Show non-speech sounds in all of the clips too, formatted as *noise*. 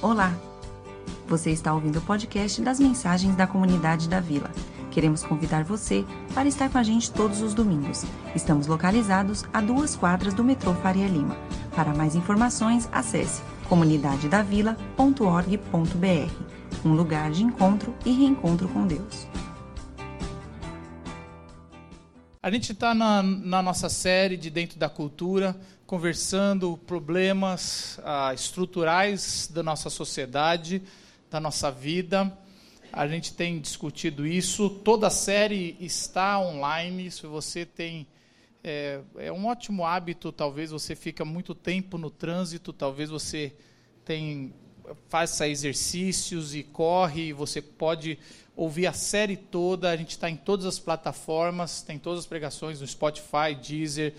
Olá! Você está ouvindo o podcast das mensagens da comunidade da Vila. Queremos convidar você para estar com a gente todos os domingos. Estamos localizados a duas quadras do metrô Faria Lima. Para mais informações, acesse comunidadedavila.org.br um lugar de encontro e reencontro com Deus. A gente está na, na, nossa série de Dentro da Cultura, conversando problemas ah, estruturais da nossa sociedade, da nossa vida. A gente tem discutido isso. Toda a série está online. Se você tem. É, é um ótimo hábito, talvez você fica muito tempo no trânsito, talvez você tem, faça exercícios e corre, você pode ouvir a série toda. A gente está em todas as plataformas, tem todas as pregações no Spotify, Deezer,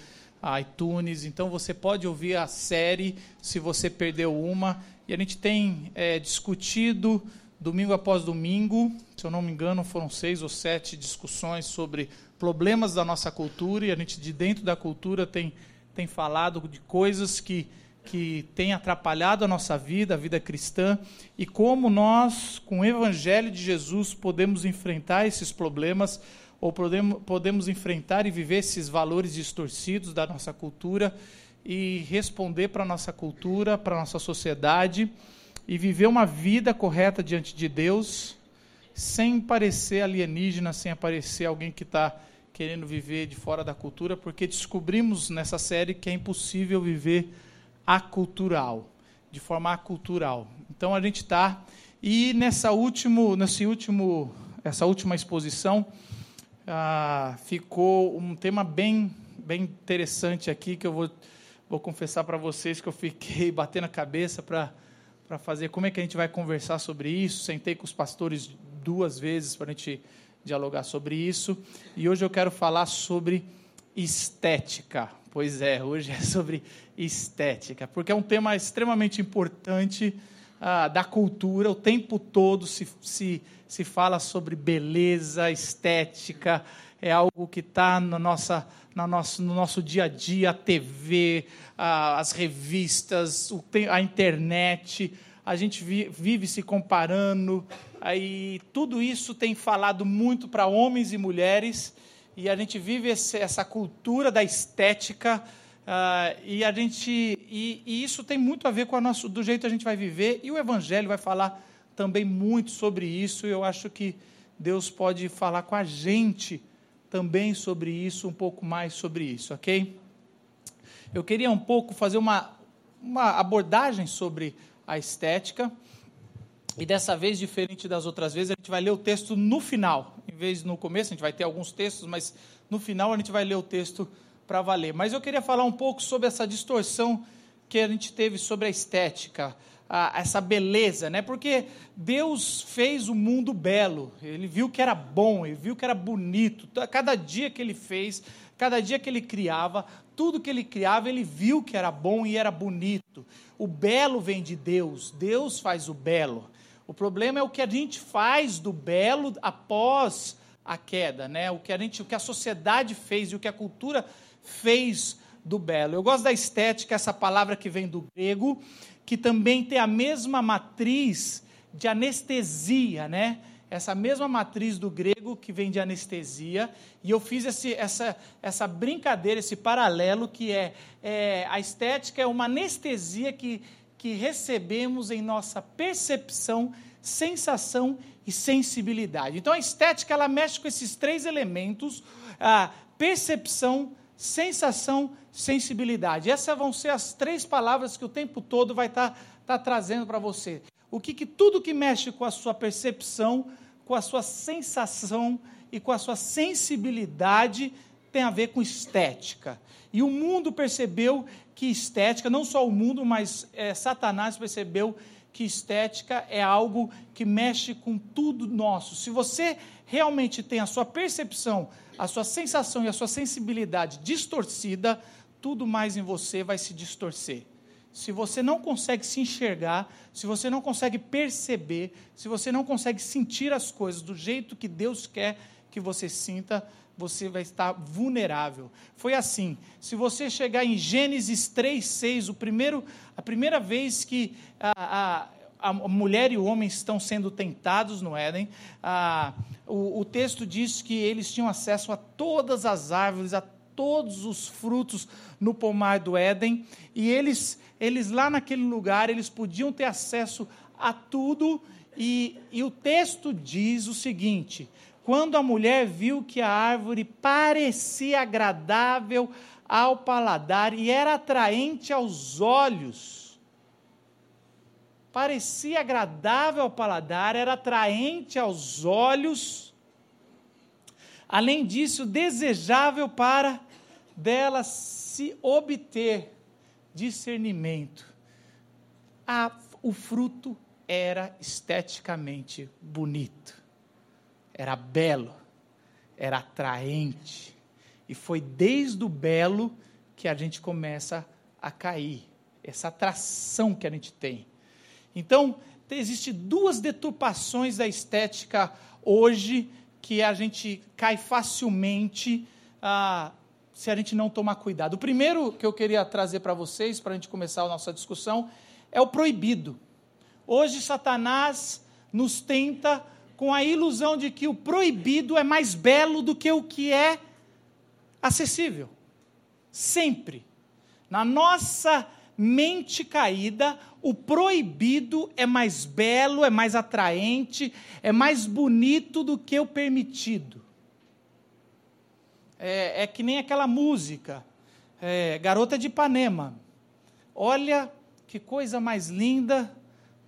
iTunes. Então você pode ouvir a série se você perdeu uma. E a gente tem é, discutido domingo após domingo, se eu não me engano, foram seis ou sete discussões sobre problemas da nossa cultura. E a gente, de dentro da cultura, tem, tem falado de coisas que que tem atrapalhado a nossa vida, a vida cristã, e como nós, com o Evangelho de Jesus, podemos enfrentar esses problemas, ou podemos, podemos enfrentar e viver esses valores distorcidos da nossa cultura e responder para a nossa cultura, para a nossa sociedade, e viver uma vida correta diante de Deus, sem parecer alienígena, sem parecer alguém que está querendo viver de fora da cultura, porque descobrimos nessa série que é impossível viver acultural, de forma acultural. Então a gente está e nessa último, nesse último, essa última exposição ah, ficou um tema bem, bem interessante aqui que eu vou, vou confessar para vocês que eu fiquei *laughs* batendo a cabeça para para fazer como é que a gente vai conversar sobre isso. Sentei com os pastores duas vezes para a gente dialogar sobre isso. E hoje eu quero falar sobre estética. Pois é, hoje é sobre estética, porque é um tema extremamente importante ah, da cultura. O tempo todo se, se, se fala sobre beleza, estética, é algo que está no, nossa, no, nosso, no nosso dia a dia, a TV, ah, as revistas, o, a internet. A gente vi, vive se comparando, aí tudo isso tem falado muito para homens e mulheres e a gente vive esse, essa cultura da estética uh, e a gente e, e, isso tem muito a ver com a nosso, do jeito que a gente vai viver e o Evangelho vai falar também muito sobre isso. Eu acho que Deus pode falar com a gente também sobre isso, um pouco mais sobre isso, ok? Eu queria um pouco fazer uma, uma abordagem sobre a estética. E dessa vez, diferente das outras vezes, a gente vai ler o texto no final vez no começo, a gente vai ter alguns textos, mas no final a gente vai ler o texto para valer. Mas eu queria falar um pouco sobre essa distorção que a gente teve sobre a estética, a, essa beleza, né? Porque Deus fez o mundo belo, ele viu que era bom, ele viu que era bonito. Cada dia que ele fez, cada dia que ele criava, tudo que ele criava, ele viu que era bom e era bonito. O belo vem de Deus, Deus faz o belo. O problema é o que a gente faz do belo após a queda, né? O que a gente, o que a sociedade fez e o que a cultura fez do belo. Eu gosto da estética, essa palavra que vem do grego, que também tem a mesma matriz de anestesia, né? Essa mesma matriz do grego que vem de anestesia, e eu fiz esse, essa, essa brincadeira, esse paralelo que é, é a estética é uma anestesia que que recebemos em nossa percepção, sensação e sensibilidade. Então a estética ela mexe com esses três elementos: a percepção, sensação, sensibilidade. Essas vão ser as três palavras que o tempo todo vai estar tá, tá trazendo para você. O que, que tudo que mexe com a sua percepção, com a sua sensação e com a sua sensibilidade tem a ver com estética. E o mundo percebeu que estética, não só o mundo, mas é, Satanás percebeu que estética é algo que mexe com tudo nosso. Se você realmente tem a sua percepção, a sua sensação e a sua sensibilidade distorcida, tudo mais em você vai se distorcer. Se você não consegue se enxergar, se você não consegue perceber, se você não consegue sentir as coisas do jeito que Deus quer que você sinta, você vai estar vulnerável. Foi assim. Se você chegar em Gênesis 3, 6, o primeiro, a primeira vez que a, a, a mulher e o homem estão sendo tentados no Éden. Ah, o, o texto diz que eles tinham acesso a todas as árvores, a todos os frutos no pomar do Éden, e eles, eles lá naquele lugar, eles podiam ter acesso a tudo, e, e o texto diz o seguinte: quando a mulher viu que a árvore parecia agradável ao paladar e era atraente aos olhos, parecia agradável ao paladar, era atraente aos olhos, além disso, desejável para dela se obter discernimento. A, o fruto era esteticamente bonito, era belo, era atraente. E foi desde o belo que a gente começa a cair, essa atração que a gente tem. Então, existem duas deturpações da estética hoje que a gente cai facilmente ah, se a gente não tomar cuidado. O primeiro que eu queria trazer para vocês, para a gente começar a nossa discussão, é o proibido. Hoje, Satanás nos tenta com a ilusão de que o proibido é mais belo do que o que é acessível. Sempre. Na nossa mente caída, o proibido é mais belo, é mais atraente, é mais bonito do que o permitido. É, é que nem aquela música, é, Garota de Ipanema. Olha que coisa mais linda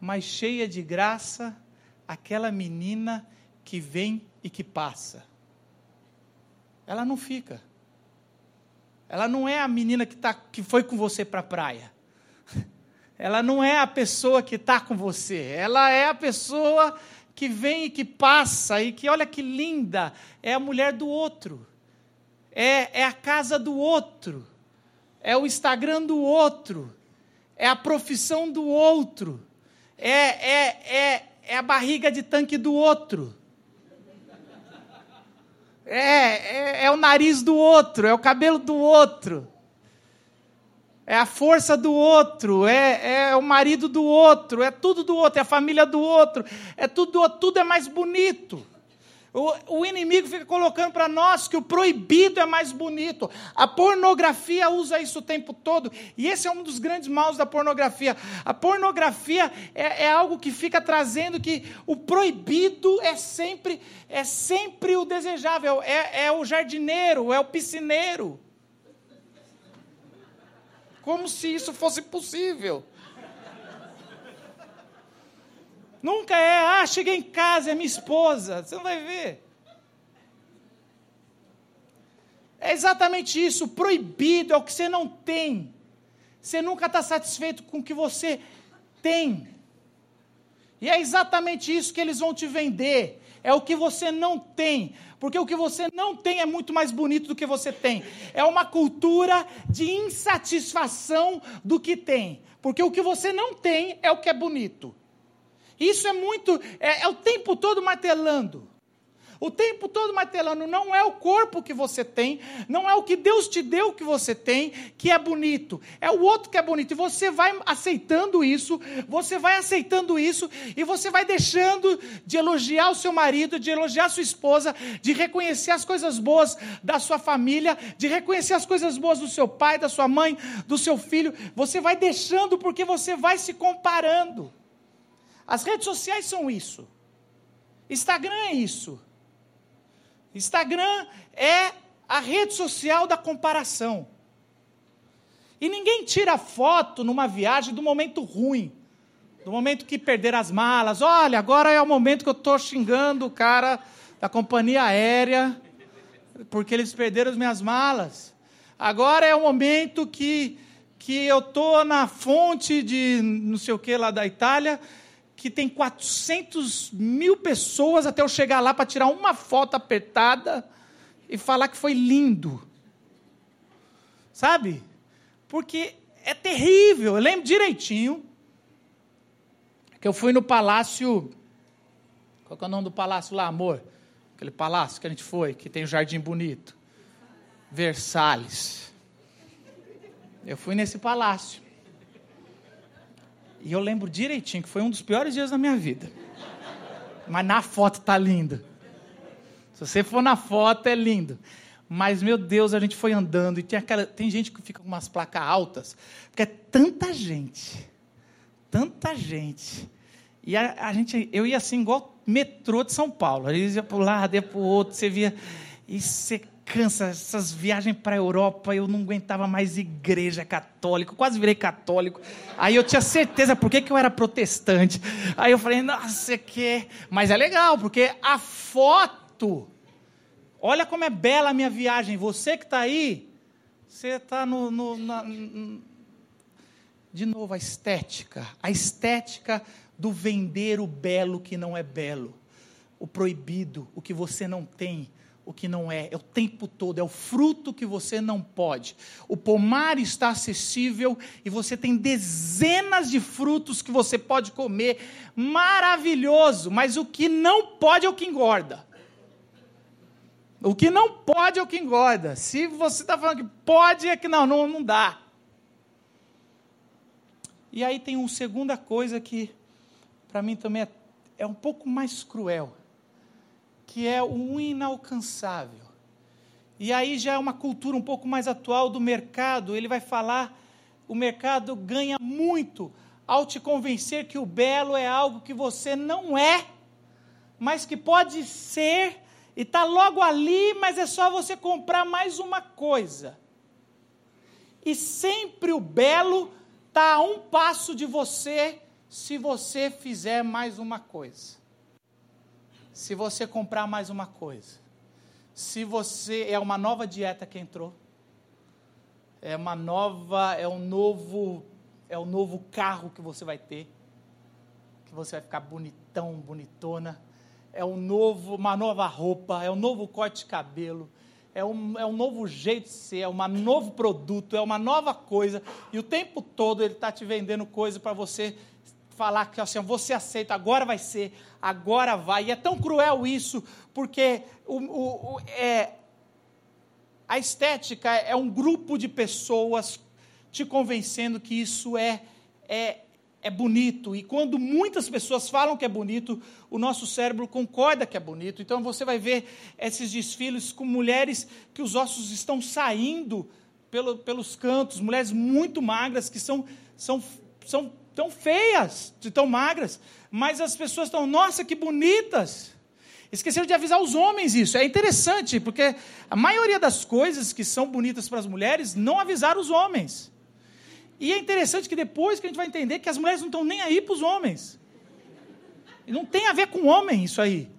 mas cheia de graça, aquela menina que vem e que passa. Ela não fica. Ela não é a menina que, tá, que foi com você para a praia. Ela não é a pessoa que está com você. Ela é a pessoa que vem e que passa e que, olha que linda, é a mulher do outro. É, é a casa do outro. É o Instagram do outro. É a profissão do outro é, é, é, é a barriga de tanque do outro. É, é, é, o nariz do outro, é o cabelo do outro, é a força do outro, é, é o marido do outro, é tudo do outro, é a família do outro, é tudo, tudo é mais bonito. O, o inimigo fica colocando para nós que o proibido é mais bonito. A pornografia usa isso o tempo todo. E esse é um dos grandes maus da pornografia. A pornografia é, é algo que fica trazendo que o proibido é sempre, é sempre o desejável. É, é o jardineiro, é o piscineiro. Como se isso fosse possível. Nunca é, ah, cheguei em casa, é minha esposa. Você não vai ver. É exatamente isso. Proibido é o que você não tem. Você nunca está satisfeito com o que você tem. E é exatamente isso que eles vão te vender. É o que você não tem. Porque o que você não tem é muito mais bonito do que você tem. É uma cultura de insatisfação do que tem. Porque o que você não tem é o que é bonito. Isso é muito, é, é o tempo todo martelando. O tempo todo martelando, não é o corpo que você tem, não é o que Deus te deu que você tem, que é bonito, é o outro que é bonito. E você vai aceitando isso, você vai aceitando isso, e você vai deixando de elogiar o seu marido, de elogiar a sua esposa, de reconhecer as coisas boas da sua família, de reconhecer as coisas boas do seu pai, da sua mãe, do seu filho. Você vai deixando porque você vai se comparando. As redes sociais são isso. Instagram é isso. Instagram é a rede social da comparação. E ninguém tira foto numa viagem do momento ruim, do momento que perder as malas. Olha, agora é o momento que eu estou xingando o cara da companhia aérea, porque eles perderam as minhas malas. Agora é o momento que, que eu estou na fonte de não sei o que lá da Itália que tem 400 mil pessoas até eu chegar lá para tirar uma foto apertada e falar que foi lindo. Sabe? Porque é terrível. Eu lembro direitinho que eu fui no palácio. Qual é o nome do palácio lá, amor? Aquele palácio que a gente foi, que tem um jardim bonito. Versalhes. Eu fui nesse palácio. E eu lembro direitinho que foi um dos piores dias da minha vida. Mas na foto tá lindo. Se você for na foto, é lindo. Mas, meu Deus, a gente foi andando e tem, aquela, tem gente que fica com umas placas altas, porque é tanta gente. Tanta gente. E a, a gente, eu ia assim, igual metrô de São Paulo. Aí ia para um lado, ia para o outro, você via. E você cansa, essas viagens para a Europa, eu não aguentava mais igreja católica, quase virei católico. Aí eu tinha certeza por que, que eu era protestante. Aí eu falei, nossa, que. Mas é legal, porque a foto. Olha como é bela a minha viagem. Você que está aí, você está no, no na, de novo, a estética. A estética do vender o belo que não é belo. O proibido, o que você não tem o que não é, é o tempo todo, é o fruto que você não pode. O pomar está acessível e você tem dezenas de frutos que você pode comer, maravilhoso, mas o que não pode é o que engorda. O que não pode é o que engorda. Se você está falando que pode, é que não, não, não dá. E aí tem uma segunda coisa que, para mim, também é, é um pouco mais cruel que é o inalcançável. E aí já é uma cultura um pouco mais atual do mercado, ele vai falar, o mercado ganha muito ao te convencer que o belo é algo que você não é, mas que pode ser e está logo ali, mas é só você comprar mais uma coisa. E sempre o belo está a um passo de você se você fizer mais uma coisa se você comprar mais uma coisa, se você é uma nova dieta que entrou, é uma nova, é um novo, é um novo carro que você vai ter, que você vai ficar bonitão, bonitona, é um novo, uma nova roupa, é um novo corte de cabelo, é um, é um novo jeito de ser, é um novo produto, é uma nova coisa, e o tempo todo ele está te vendendo coisa para você falar que assim, você aceita, agora vai ser, agora vai. E é tão cruel isso, porque o, o, o, é, a estética é um grupo de pessoas te convencendo que isso é, é, é bonito. E quando muitas pessoas falam que é bonito, o nosso cérebro concorda que é bonito. Então você vai ver esses desfiles com mulheres que os ossos estão saindo pelo, pelos cantos, mulheres muito magras que são, são, são tão feias, tão magras, mas as pessoas estão, nossa, que bonitas. Esqueceram de avisar os homens isso. É interessante, porque a maioria das coisas que são bonitas para as mulheres não avisaram os homens. E é interessante que depois que a gente vai entender que as mulheres não estão nem aí para os homens. Não tem a ver com homem isso aí.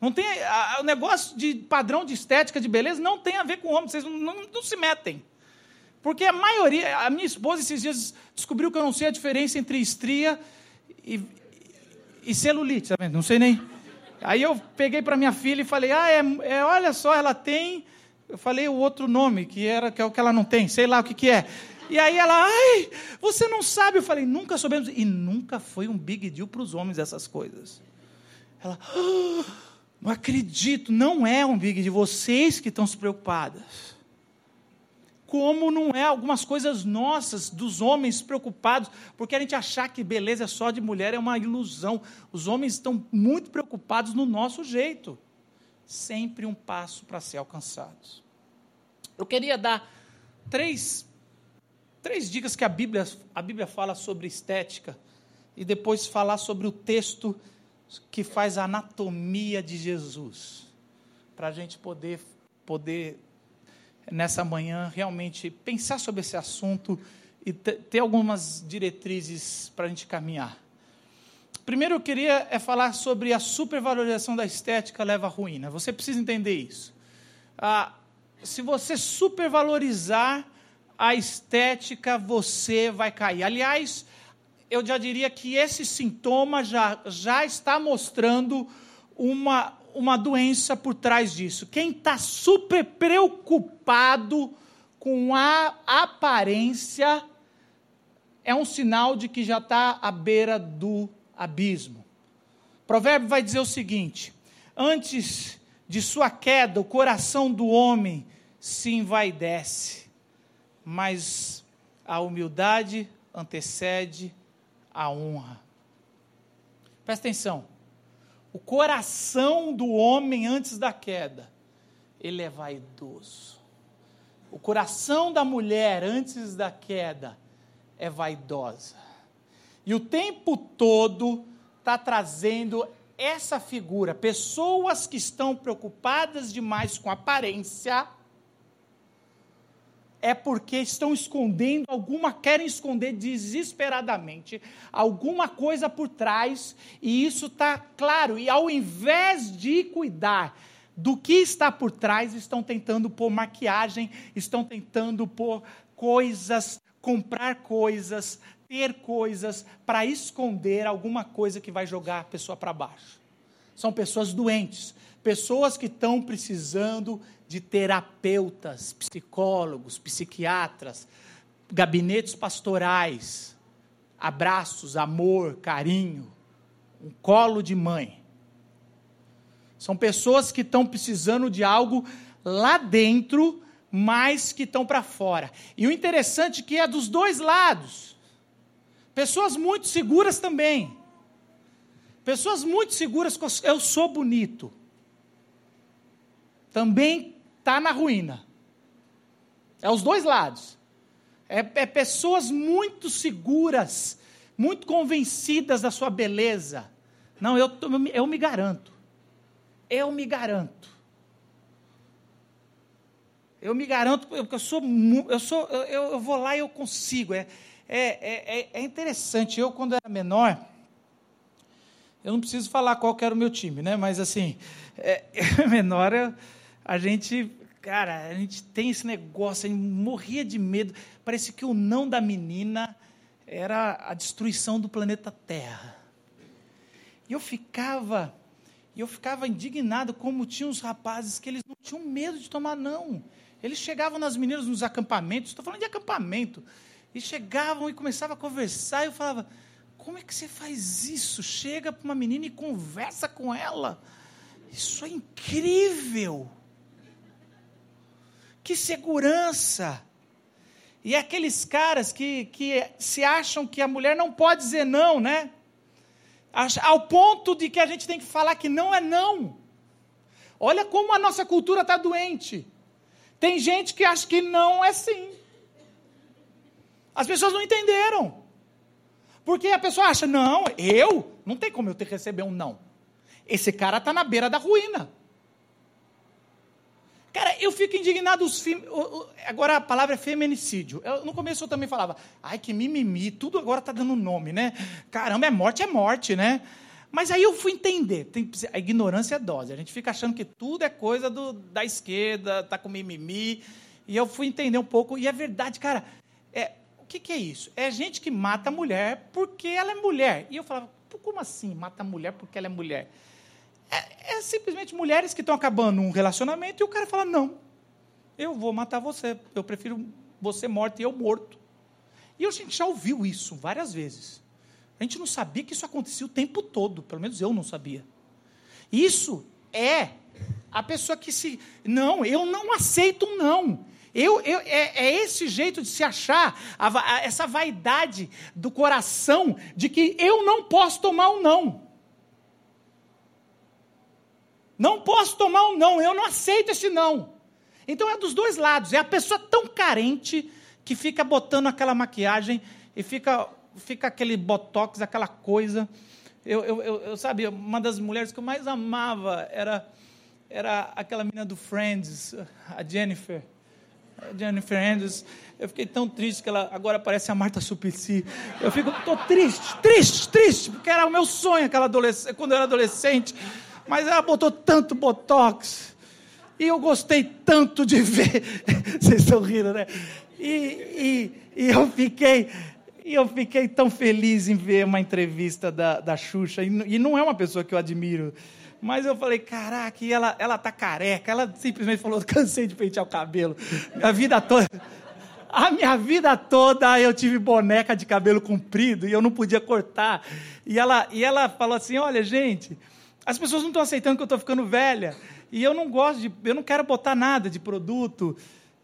Não tem a, o negócio de padrão de estética, de beleza, não tem a ver com homem. Vocês não, não, não se metem. Porque a maioria, a minha esposa esses dias descobriu que eu não sei a diferença entre estria e, e celulite, tá? Não sei nem. Aí eu peguei para minha filha e falei: "Ah, é, é, olha só, ela tem". Eu falei o outro nome, que era que é o que ela não tem, sei lá o que que é. E aí ela, ai, você não sabe. Eu falei, nunca soubemos. E nunca foi um big deal para os homens essas coisas. Ela, ah, não acredito, não é um big deal. Vocês que estão se preocupadas como não é algumas coisas nossas, dos homens preocupados, porque a gente achar que beleza é só de mulher é uma ilusão. Os homens estão muito preocupados no nosso jeito. Sempre um passo para ser alcançados. Eu queria dar três, três dicas que a Bíblia, a Bíblia fala sobre estética, e depois falar sobre o texto que faz a anatomia de Jesus, para a gente poder, poder nessa manhã realmente pensar sobre esse assunto e ter algumas diretrizes para a gente caminhar. Primeiro eu queria é falar sobre a supervalorização da estética leva à ruína. Você precisa entender isso. Ah, se você supervalorizar a estética, você vai cair. Aliás, eu já diria que esse sintoma já, já está mostrando uma, uma doença por trás disso. Quem está super preocupado com a aparência é um sinal de que já está à beira do abismo. O provérbio vai dizer o seguinte: antes de sua queda, o coração do homem se envaidece, mas a humildade antecede a honra. Presta atenção. O coração do homem antes da queda, ele é vaidoso. O coração da mulher antes da queda é vaidosa. E o tempo todo está trazendo essa figura, pessoas que estão preocupadas demais com aparência, é porque estão escondendo alguma, querem esconder desesperadamente alguma coisa por trás, e isso está claro. E ao invés de cuidar do que está por trás, estão tentando pôr maquiagem, estão tentando pôr coisas, comprar coisas, ter coisas para esconder alguma coisa que vai jogar a pessoa para baixo. São pessoas doentes, pessoas que estão precisando de terapeutas, psicólogos, psiquiatras, gabinetes pastorais, abraços, amor, carinho, um colo de mãe. São pessoas que estão precisando de algo lá dentro, mas que estão para fora. E o interessante é que é dos dois lados. Pessoas muito seguras também. Pessoas muito seguras, eu sou bonito. Também está na ruína. É os dois lados. É, é, pessoas muito seguras, muito convencidas da sua beleza. Não, eu, eu me garanto. Eu me garanto. Eu me garanto, porque eu sou, eu sou, eu, eu vou lá e eu consigo. É, é, é, é interessante. Eu, quando era menor, eu não preciso falar qual era o meu time, né? Mas assim, é, *laughs* menor, eu, a gente, cara, a gente tem esse negócio, a gente morria de medo. Parece que o não da menina era a destruição do planeta Terra. E eu ficava, eu ficava indignado como tinha os rapazes que eles não tinham medo de tomar não. Eles chegavam nas meninas nos acampamentos, estou falando de acampamento, e chegavam e começavam a conversar, e eu falava, como é que você faz isso? Chega para uma menina e conversa com ela. Isso é incrível. Que segurança! E aqueles caras que, que se acham que a mulher não pode dizer não, né? Ao ponto de que a gente tem que falar que não é não. Olha como a nossa cultura está doente. Tem gente que acha que não é sim. As pessoas não entenderam. Porque a pessoa acha, não, eu, não tem como eu ter receber um não. Esse cara está na beira da ruína. Cara, eu fico indignado. Os fem... Agora a palavra é feminicídio. Eu, no começo eu também falava, ai que mimimi, tudo agora está dando nome, né? Caramba, é morte, é morte, né? Mas aí eu fui entender. Tem... a ignorância é dose. A gente fica achando que tudo é coisa do, da esquerda, tá com mimimi. E eu fui entender um pouco. E é verdade, cara. É, o que, que é isso? É gente que mata a mulher porque ela é mulher. E eu falava, como assim mata a mulher porque ela é mulher? É, é simplesmente mulheres que estão acabando um relacionamento e o cara fala: não, eu vou matar você, eu prefiro você morta e eu morto. E a gente já ouviu isso várias vezes. A gente não sabia que isso acontecia o tempo todo, pelo menos eu não sabia. Isso é a pessoa que se. Não, eu não aceito um não. Eu, eu, é, é, esse jeito de se achar, a, a, essa vaidade do coração de que eu não posso tomar um não. Não posso tomar um não, eu não aceito esse não. Então é dos dois lados. É a pessoa tão carente que fica botando aquela maquiagem e fica, fica aquele botox, aquela coisa. Eu, eu, eu, eu sabe, uma das mulheres que eu mais amava era, era aquela menina do Friends, a Jennifer. Jennifer Andrews. Eu fiquei tão triste que ela agora parece a Marta Suplicy. Eu fico, tô triste, triste, triste, porque era o meu sonho aquela adolescente, quando eu era adolescente. Mas ela botou tanto botox. E eu gostei tanto de ver. *laughs* Vocês estão rindo, né? E, e, e, eu fiquei. E eu fiquei tão feliz em ver uma entrevista da, da Xuxa. E, e não é uma pessoa que eu admiro. Mas eu falei, caraca, e ela, ela tá careca. Ela simplesmente falou, cansei de pentear o cabelo. A vida toda. A minha vida toda eu tive boneca de cabelo comprido e eu não podia cortar. E ela, e ela falou assim: olha, gente, as pessoas não estão aceitando que eu estou ficando velha. E eu não gosto de. Eu não quero botar nada de produto.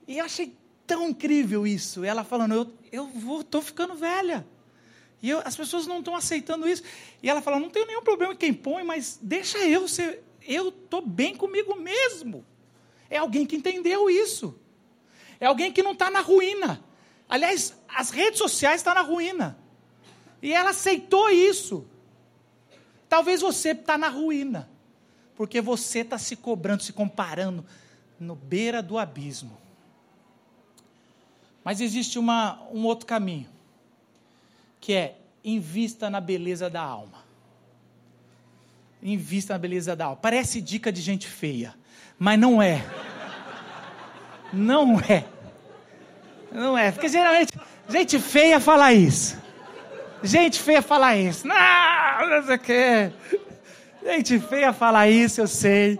E eu achei tão incrível isso. Ela falando, eu, eu estou ficando velha. E eu, as pessoas não estão aceitando isso. E ela fala: não tenho nenhum problema em quem põe, mas deixa eu ser. Eu estou bem comigo mesmo. É alguém que entendeu isso. É alguém que não está na ruína. Aliás, as redes sociais estão na ruína. E ela aceitou isso. Talvez você está na ruína. Porque você está se cobrando, se comparando no beira do abismo. Mas existe uma, um outro caminho que é invista na beleza da alma. Invista na beleza da alma. Parece dica de gente feia, mas não é. Não é. Não é. Porque geralmente, gente feia fala isso. Gente feia fala isso. Não, não sei o quê. Gente feia fala isso, eu sei.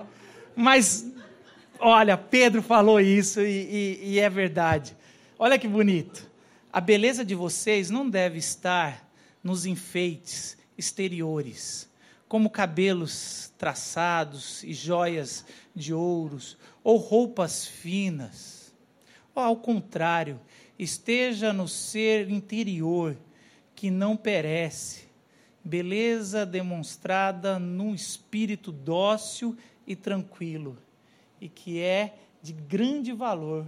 Mas, olha, Pedro falou isso e, e, e é verdade. Olha que bonito. A beleza de vocês não deve estar nos enfeites exteriores, como cabelos traçados e joias de ouros, ou roupas finas. Ou, ao contrário, esteja no ser interior, que não perece, beleza demonstrada num espírito dócil e tranquilo, e que é de grande valor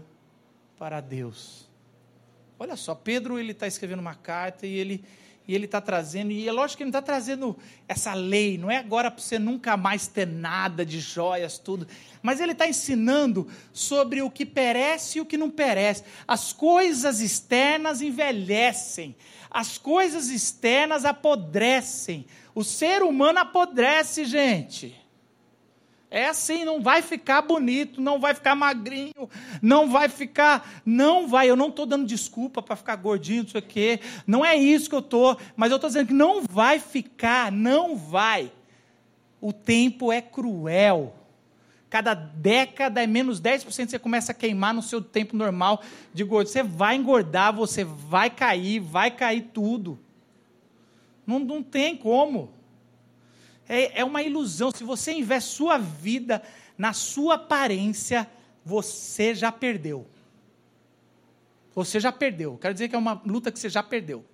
para Deus. Olha só, Pedro ele está escrevendo uma carta e ele e ele está trazendo, e é lógico que ele não está trazendo essa lei, não é agora para você nunca mais ter nada de joias, tudo, mas ele está ensinando sobre o que perece e o que não perece. As coisas externas envelhecem, as coisas externas apodrecem, o ser humano apodrece, gente. É assim, não vai ficar bonito, não vai ficar magrinho, não vai ficar. Não vai, eu não estou dando desculpa para ficar gordinho, não sei o quê. Não é isso que eu estou, mas eu estou dizendo que não vai ficar, não vai. O tempo é cruel. Cada década é menos 10% você começa a queimar no seu tempo normal de gordo. Você vai engordar, você vai cair, vai cair tudo. Não, não tem como é, é uma ilusão. Se você investe sua vida na sua aparência, você já perdeu. Você já perdeu. Quero dizer que é uma luta que você já perdeu.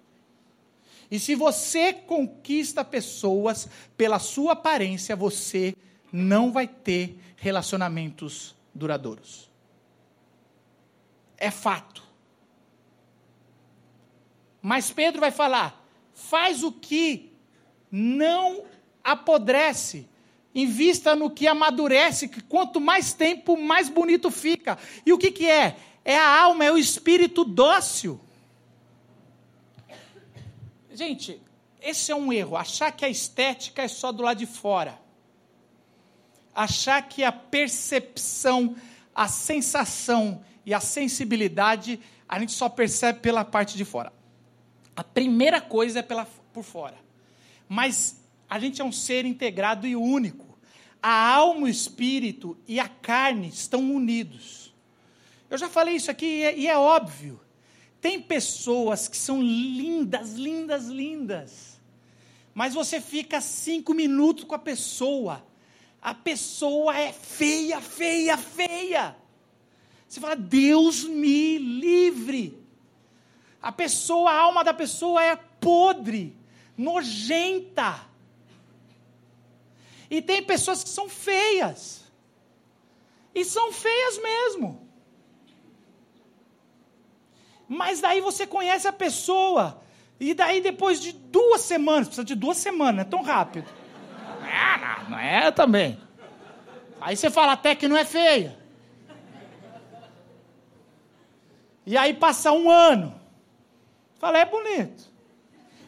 E se você conquista pessoas pela sua aparência, você não vai ter relacionamentos duradouros. É fato. Mas Pedro vai falar: faz o que não apodrece. Invista no que amadurece, que quanto mais tempo, mais bonito fica. E o que, que é? É a alma, é o espírito dócil. Gente, esse é um erro. Achar que a estética é só do lado de fora. Achar que a percepção, a sensação e a sensibilidade a gente só percebe pela parte de fora. A primeira coisa é pela, por fora. Mas a gente é um ser integrado e único. A alma, o espírito e a carne estão unidos. Eu já falei isso aqui e é, e é óbvio. Tem pessoas que são lindas, lindas, lindas. Mas você fica cinco minutos com a pessoa. A pessoa é feia, feia, feia. Você fala, Deus me livre. A pessoa, a alma da pessoa é podre, nojenta. E tem pessoas que são feias. E são feias mesmo. Mas daí você conhece a pessoa. E daí depois de duas semanas, precisa de duas semanas, é tão rápido. É, não, não é também. Aí você fala até que não é feia. E aí passa um ano. Fala, é bonito.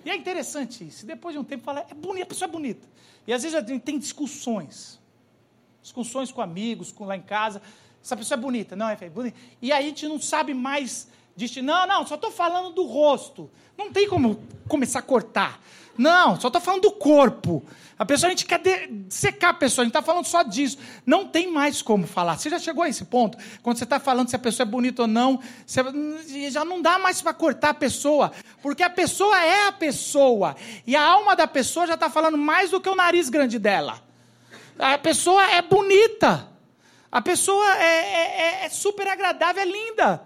E é interessante isso. Depois de um tempo fala, é bonita, a pessoa é bonita. E às vezes a gente tem discussões. Discussões com amigos, com lá em casa. Essa pessoa é bonita, não é bonita. E aí a gente não sabe mais dizer, não, não, só estou falando do rosto. Não tem como começar a cortar. Não, só estou falando do corpo. A pessoa, a gente quer secar a pessoa, a gente está falando só disso. Não tem mais como falar. Você já chegou a esse ponto? Quando você está falando se a pessoa é bonita ou não, você, já não dá mais para cortar a pessoa. Porque a pessoa é a pessoa. E a alma da pessoa já está falando mais do que o nariz grande dela. A pessoa é bonita. A pessoa é, é, é, é super agradável, é linda.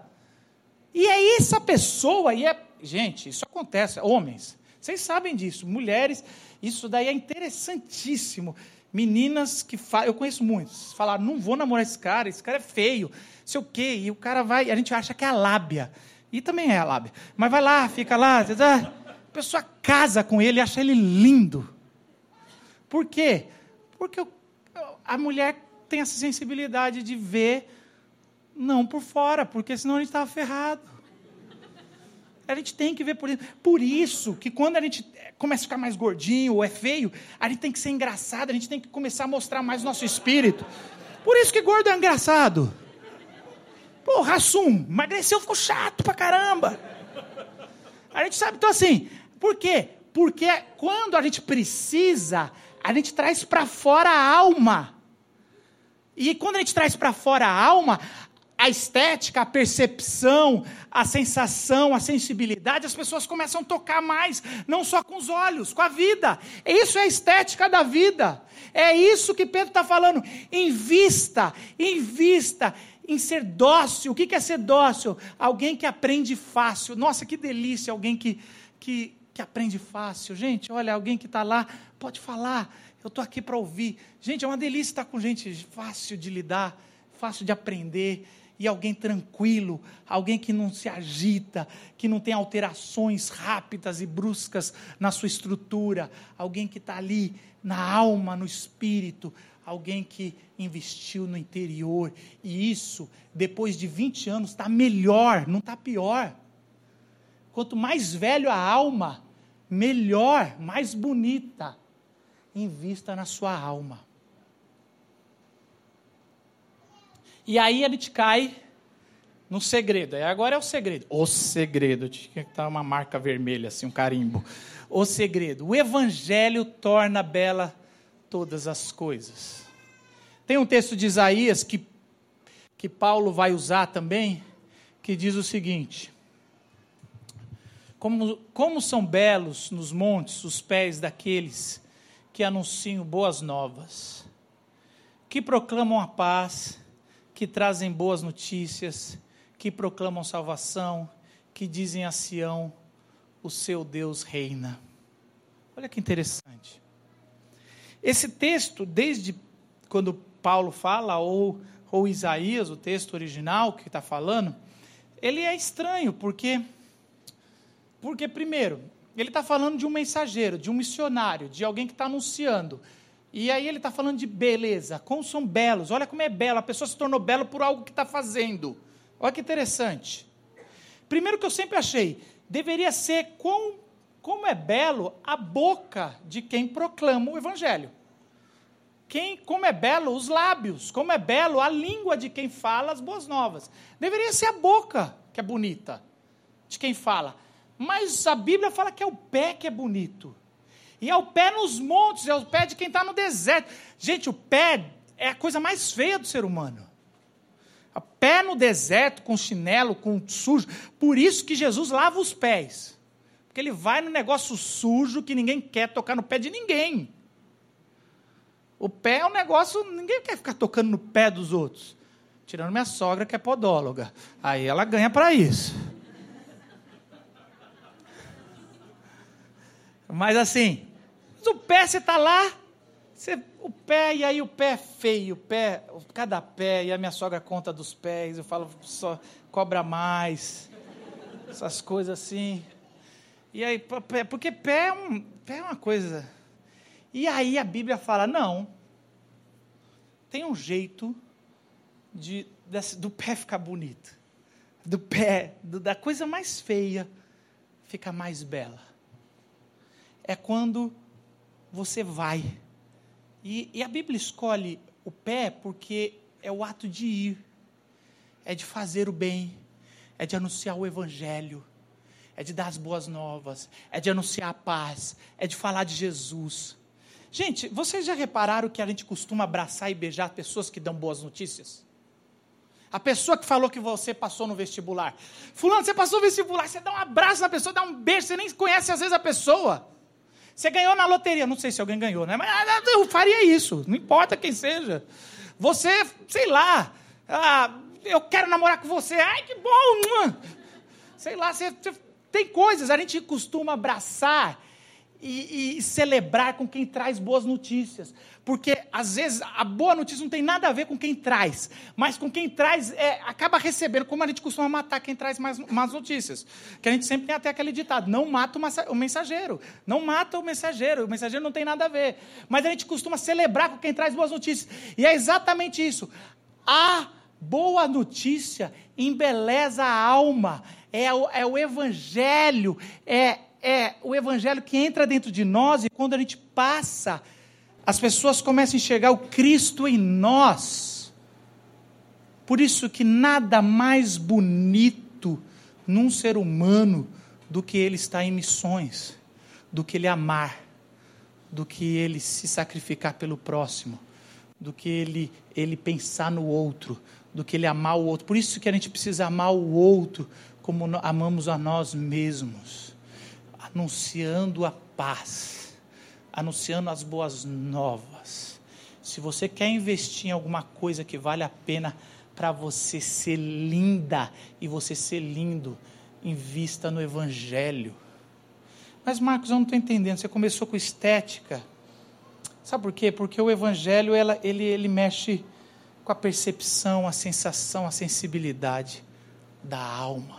E é essa pessoa, e é. Gente, isso acontece, homens. Vocês sabem disso. Mulheres, isso daí é interessantíssimo. Meninas que falam, eu conheço muitos, falaram, não vou namorar esse cara, esse cara é feio, sei o quê. E o cara vai, a gente acha que é a lábia. E também é a lábia. Mas vai lá, fica lá, a pessoa casa com ele e acha ele lindo. Por quê? Porque a mulher tem essa sensibilidade de ver não por fora, porque senão a gente estava ferrado. A gente tem que ver por. Por isso que quando a gente começa a ficar mais gordinho ou é feio, a gente tem que ser engraçado, a gente tem que começar a mostrar mais o nosso espírito. Por isso que gordo é engraçado. Pô, Rassum, emagreceu, ficou chato pra caramba. A gente sabe, então assim, por quê? Porque quando a gente precisa, a gente traz para fora a alma. E quando a gente traz para fora a alma, a estética, a percepção, a sensação, a sensibilidade, as pessoas começam a tocar mais, não só com os olhos, com a vida. Isso é a estética da vida. É isso que Pedro está falando. Invista, invista em ser dócil. O que é ser dócil? Alguém que aprende fácil. Nossa, que delícia, alguém que, que, que aprende fácil. Gente, olha, alguém que está lá, pode falar. Eu estou aqui para ouvir. Gente, é uma delícia estar com gente fácil de lidar, fácil de aprender e alguém tranquilo, alguém que não se agita, que não tem alterações rápidas e bruscas na sua estrutura, alguém que está ali na alma, no espírito, alguém que investiu no interior. E isso, depois de 20 anos, está melhor, não está pior. Quanto mais velho a alma, melhor, mais bonita. Invista na sua alma. E aí a gente cai no segredo. Agora é o segredo. O segredo. Tinha que estar uma marca vermelha, assim, um carimbo. O segredo. O evangelho torna bela todas as coisas. Tem um texto de Isaías que, que Paulo vai usar também, que diz o seguinte: como, como são belos nos montes os pés daqueles que anunciam boas novas, que proclamam a paz que trazem boas notícias, que proclamam salvação, que dizem a Sião: o seu Deus reina. Olha que interessante. Esse texto, desde quando Paulo fala, ou, ou Isaías, o texto original que está falando, ele é estranho, porque, porque primeiro, ele está falando de um mensageiro, de um missionário, de alguém que está anunciando. E aí ele está falando de beleza, como são belos, olha como é belo, a pessoa se tornou belo por algo que está fazendo. Olha que interessante. Primeiro que eu sempre achei, deveria ser com, como é belo a boca de quem proclama o evangelho. Quem, como é belo os lábios, como é belo a língua de quem fala as boas novas. Deveria ser a boca que é bonita, de quem fala. Mas a Bíblia fala que é o pé que é bonito. E é o pé nos montes, é o pé de quem está no deserto. Gente, o pé é a coisa mais feia do ser humano. O pé no deserto, com chinelo, com sujo. Por isso que Jesus lava os pés. Porque ele vai no negócio sujo que ninguém quer tocar no pé de ninguém. O pé é um negócio, ninguém quer ficar tocando no pé dos outros. Tirando minha sogra, que é podóloga. Aí ela ganha para isso. Mas assim, o pé, você está lá, você, o pé, e aí o pé é feio, o pé, cada pé, e a minha sogra conta dos pés, eu falo, só cobra mais, essas coisas assim. E aí, porque pé é, um, pé é uma coisa. E aí a Bíblia fala: não, tem um jeito de, desse, do pé ficar bonito, do pé, do, da coisa mais feia, ficar mais bela. É quando você vai. E, e a Bíblia escolhe o pé porque é o ato de ir, é de fazer o bem, é de anunciar o Evangelho, é de dar as boas novas, é de anunciar a paz, é de falar de Jesus. Gente, vocês já repararam que a gente costuma abraçar e beijar pessoas que dão boas notícias? A pessoa que falou que você passou no vestibular. Fulano, você passou no vestibular, você dá um abraço na pessoa, dá um beijo, você nem conhece às vezes a pessoa. Você ganhou na loteria, não sei se alguém ganhou, né? Mas ah, eu faria isso, não importa quem seja. Você, sei lá, ah, eu quero namorar com você, ai que bom! Sei lá, você, você, tem coisas, a gente costuma abraçar e, e, celebrar com quem traz boas notícias. Porque, às vezes, a boa notícia não tem nada a ver com quem traz, mas com quem traz é, acaba recebendo, como a gente costuma matar quem traz mais, más notícias. Que a gente sempre tem até aquele ditado: não mata o mensageiro, não mata o mensageiro, o mensageiro não tem nada a ver. Mas a gente costuma celebrar com quem traz boas notícias. E é exatamente isso. A boa notícia embeleza a alma, é o, é o evangelho, é é o evangelho que entra dentro de nós e quando a gente passa, as pessoas começam a enxergar o Cristo em nós. Por isso que nada mais bonito num ser humano do que ele estar em missões, do que ele amar, do que ele se sacrificar pelo próximo, do que ele, ele pensar no outro, do que ele amar o outro. Por isso que a gente precisa amar o outro como amamos a nós mesmos anunciando a paz, anunciando as boas novas. Se você quer investir em alguma coisa que vale a pena para você ser linda e você ser lindo, invista no Evangelho. Mas, Marcos, eu não estou entendendo. Você começou com estética. Sabe por quê? Porque o Evangelho ela, ele, ele mexe com a percepção, a sensação, a sensibilidade da alma,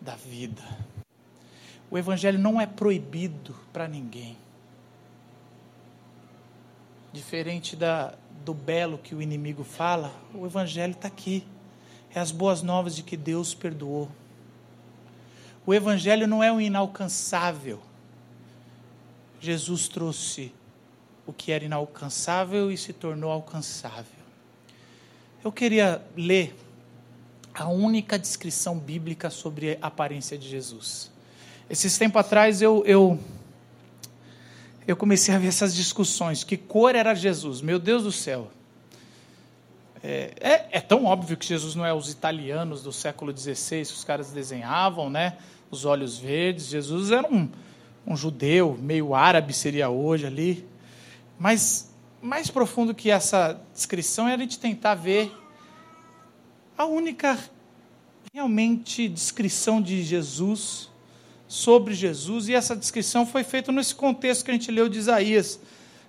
da vida. O Evangelho não é proibido para ninguém. Diferente da, do belo que o inimigo fala, o Evangelho está aqui. É as boas novas de que Deus perdoou. O Evangelho não é o inalcançável. Jesus trouxe o que era inalcançável e se tornou alcançável. Eu queria ler a única descrição bíblica sobre a aparência de Jesus. Esses tempos atrás eu, eu, eu comecei a ver essas discussões. Que cor era Jesus? Meu Deus do céu. É, é, é, tão óbvio que Jesus não é os italianos do século XVI, que os caras desenhavam, né? Os olhos verdes. Jesus era um, um judeu, meio árabe seria hoje ali. Mas mais profundo que essa descrição é a gente tentar ver a única realmente descrição de Jesus sobre Jesus, e essa descrição foi feita nesse contexto que a gente leu de Isaías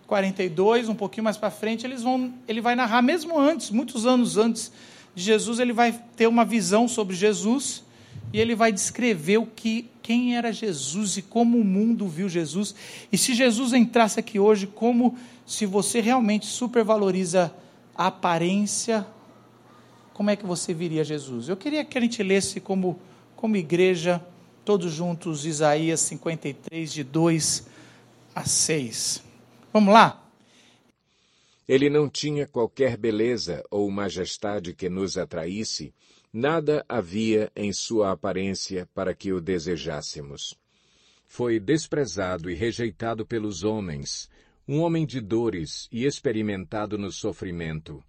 42, um pouquinho mais para frente, eles vão, ele vai narrar, mesmo antes, muitos anos antes de Jesus, ele vai ter uma visão sobre Jesus, e ele vai descrever o que, quem era Jesus e como o mundo viu Jesus. E se Jesus entrasse aqui hoje, como se você realmente supervaloriza a aparência, como é que você viria Jesus? Eu queria que a gente lesse como, como igreja todos juntos Isaías 53, de 2 a 6. Vamos lá? Ele não tinha qualquer beleza ou majestade que nos atraísse, nada havia em sua aparência para que o desejássemos. Foi desprezado e rejeitado pelos homens, um homem de dores e experimentado no sofrimento.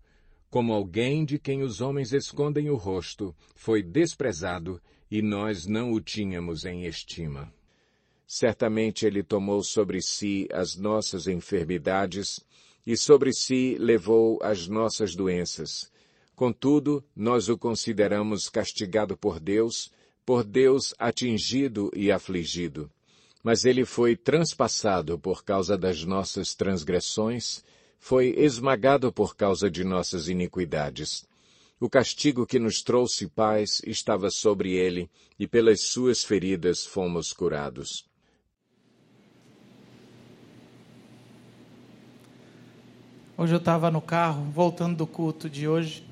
Como alguém de quem os homens escondem o rosto, foi desprezado e nós não o tínhamos em estima. Certamente ele tomou sobre si as nossas enfermidades e sobre si levou as nossas doenças. Contudo, nós o consideramos castigado por Deus, por Deus atingido e afligido. Mas ele foi transpassado por causa das nossas transgressões, foi esmagado por causa de nossas iniquidades. O castigo que nos trouxe paz estava sobre ele, e pelas suas feridas fomos curados. Hoje eu estava no carro, voltando do culto de hoje.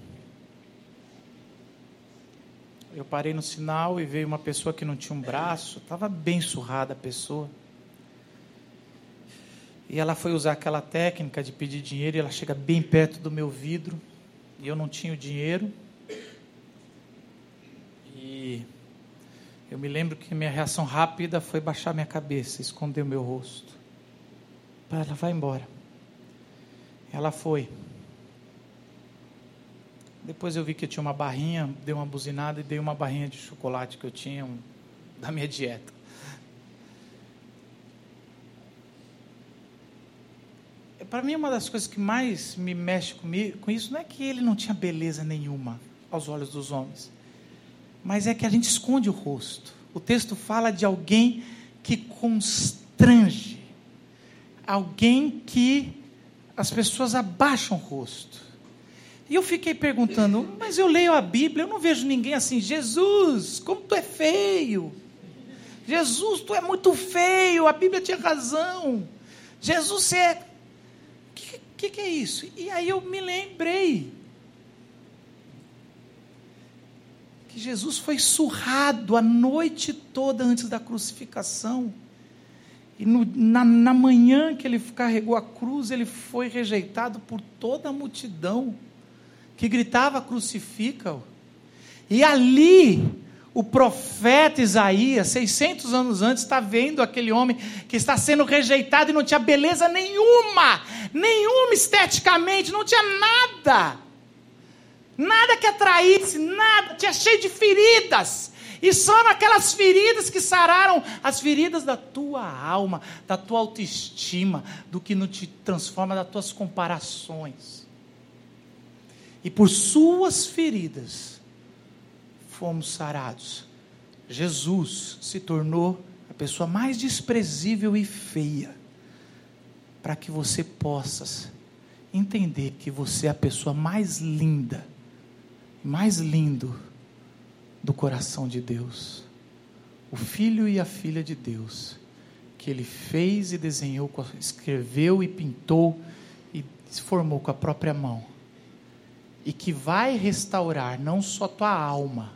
Eu parei no sinal e veio uma pessoa que não tinha um braço, estava bem surrada a pessoa. E ela foi usar aquela técnica de pedir dinheiro e ela chega bem perto do meu vidro e eu não tinha o dinheiro. E eu me lembro que minha reação rápida foi baixar minha cabeça, esconder o meu rosto. Para ela vai embora. Ela foi. Depois eu vi que eu tinha uma barrinha, dei uma buzinada e dei uma barrinha de chocolate que eu tinha um, da minha dieta. Para mim, uma das coisas que mais me mexe comigo, com isso não é que ele não tinha beleza nenhuma aos olhos dos homens, mas é que a gente esconde o rosto. O texto fala de alguém que constrange alguém que as pessoas abaixam o rosto. E eu fiquei perguntando, mas eu leio a Bíblia, eu não vejo ninguém assim, Jesus, como tu é feio. Jesus, tu é muito feio, a Bíblia tinha razão. Jesus, você é. O que, que, é isso? E aí eu me lembrei que Jesus foi surrado a noite toda antes da crucificação. E no, na, na manhã que ele carregou a cruz, ele foi rejeitado por toda a multidão que gritava: crucifica-o. E ali, o profeta Isaías, 600 anos antes, está vendo aquele homem que está sendo rejeitado e não tinha beleza nenhuma, nenhuma esteticamente, não tinha nada. Nada que atraísse, nada, tinha cheio de feridas. E são aquelas feridas que sararam as feridas da tua alma, da tua autoestima, do que não te transforma, das tuas comparações. E por suas feridas fomos sarados. Jesus se tornou a pessoa mais desprezível e feia, para que você possa entender que você é a pessoa mais linda, mais lindo do coração de Deus. O filho e a filha de Deus, que ele fez e desenhou, escreveu e pintou e formou com a própria mão. E que vai restaurar não só tua alma,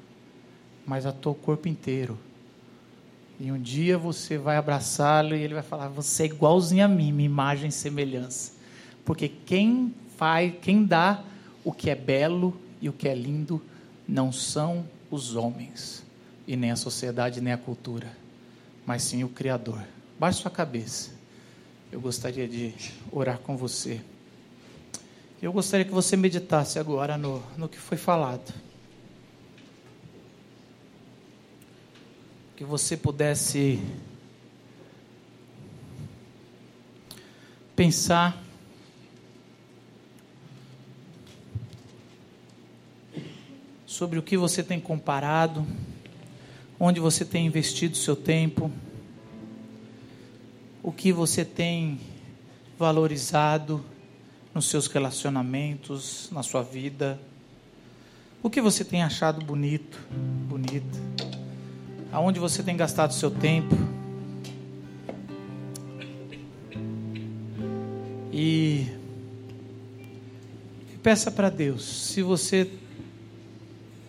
mas a teu corpo inteiro. E um dia você vai abraçá-lo e ele vai falar: "Você é igualzinho a mim, minha imagem e semelhança". Porque quem faz, quem dá o que é belo e o que é lindo não são os homens, e nem a sociedade, nem a cultura, mas sim o Criador. Baixe sua cabeça. Eu gostaria de orar com você. Eu gostaria que você meditasse agora no, no que foi falado. Que você pudesse pensar. Sobre o que você tem comparado, onde você tem investido seu tempo, o que você tem valorizado nos seus relacionamentos, na sua vida, o que você tem achado bonito, bonita, aonde você tem gastado seu tempo. E peça para Deus, se você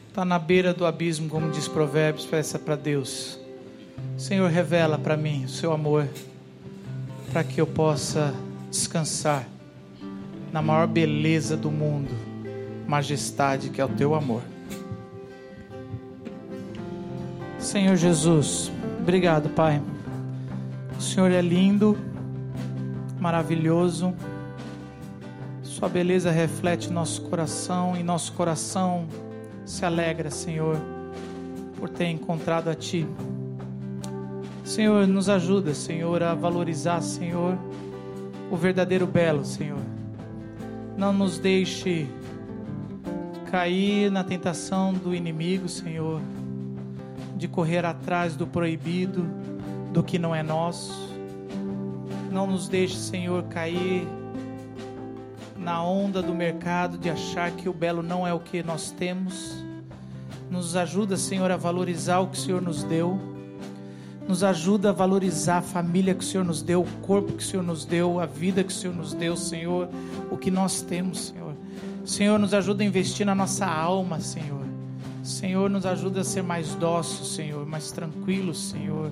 está na beira do abismo, como diz Provérbios, peça para Deus. Senhor, revela para mim o seu amor, para que eu possa descansar na maior beleza do mundo, majestade que é o teu amor. Senhor Jesus, obrigado, Pai. O Senhor é lindo, maravilhoso. Sua beleza reflete nosso coração e nosso coração se alegra, Senhor, por ter encontrado a Ti. Senhor, nos ajuda, Senhor, a valorizar, Senhor, o verdadeiro belo, Senhor. Não nos deixe cair na tentação do inimigo, Senhor, de correr atrás do proibido, do que não é nosso. Não nos deixe, Senhor, cair na onda do mercado de achar que o belo não é o que nós temos. Nos ajuda, Senhor, a valorizar o que o Senhor nos deu. Nos ajuda a valorizar a família que o Senhor nos deu, o corpo que o Senhor nos deu, a vida que o Senhor nos deu, Senhor, o que nós temos, Senhor. Senhor, nos ajuda a investir na nossa alma, Senhor. Senhor, nos ajuda a ser mais dócil, Senhor, mais tranquilo, Senhor.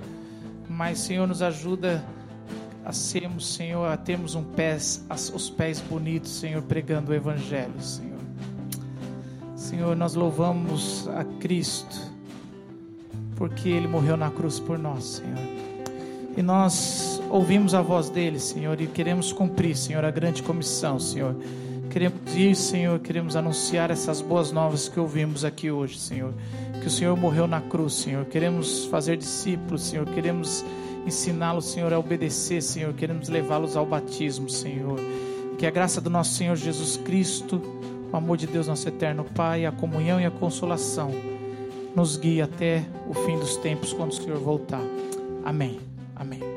Mas, Senhor, nos ajuda a sermos, Senhor, a termos um pés, os pés bonitos, Senhor, pregando o Evangelho, Senhor. Senhor, nós louvamos a Cristo, porque Ele morreu na cruz por nós, Senhor. E nós ouvimos a voz dele, Senhor, e queremos cumprir, Senhor, a grande comissão, Senhor. Queremos ir, Senhor, queremos anunciar essas boas novas que ouvimos aqui hoje, Senhor. Que o Senhor morreu na cruz, Senhor. Queremos fazer discípulos, Senhor. Queremos ensiná-los, Senhor, a obedecer, Senhor. Queremos levá-los ao batismo, Senhor. Que a graça do nosso Senhor Jesus Cristo, o amor de Deus, nosso eterno Pai, a comunhão e a consolação nos guie até o fim dos tempos, quando o Senhor voltar. Amém. Amém.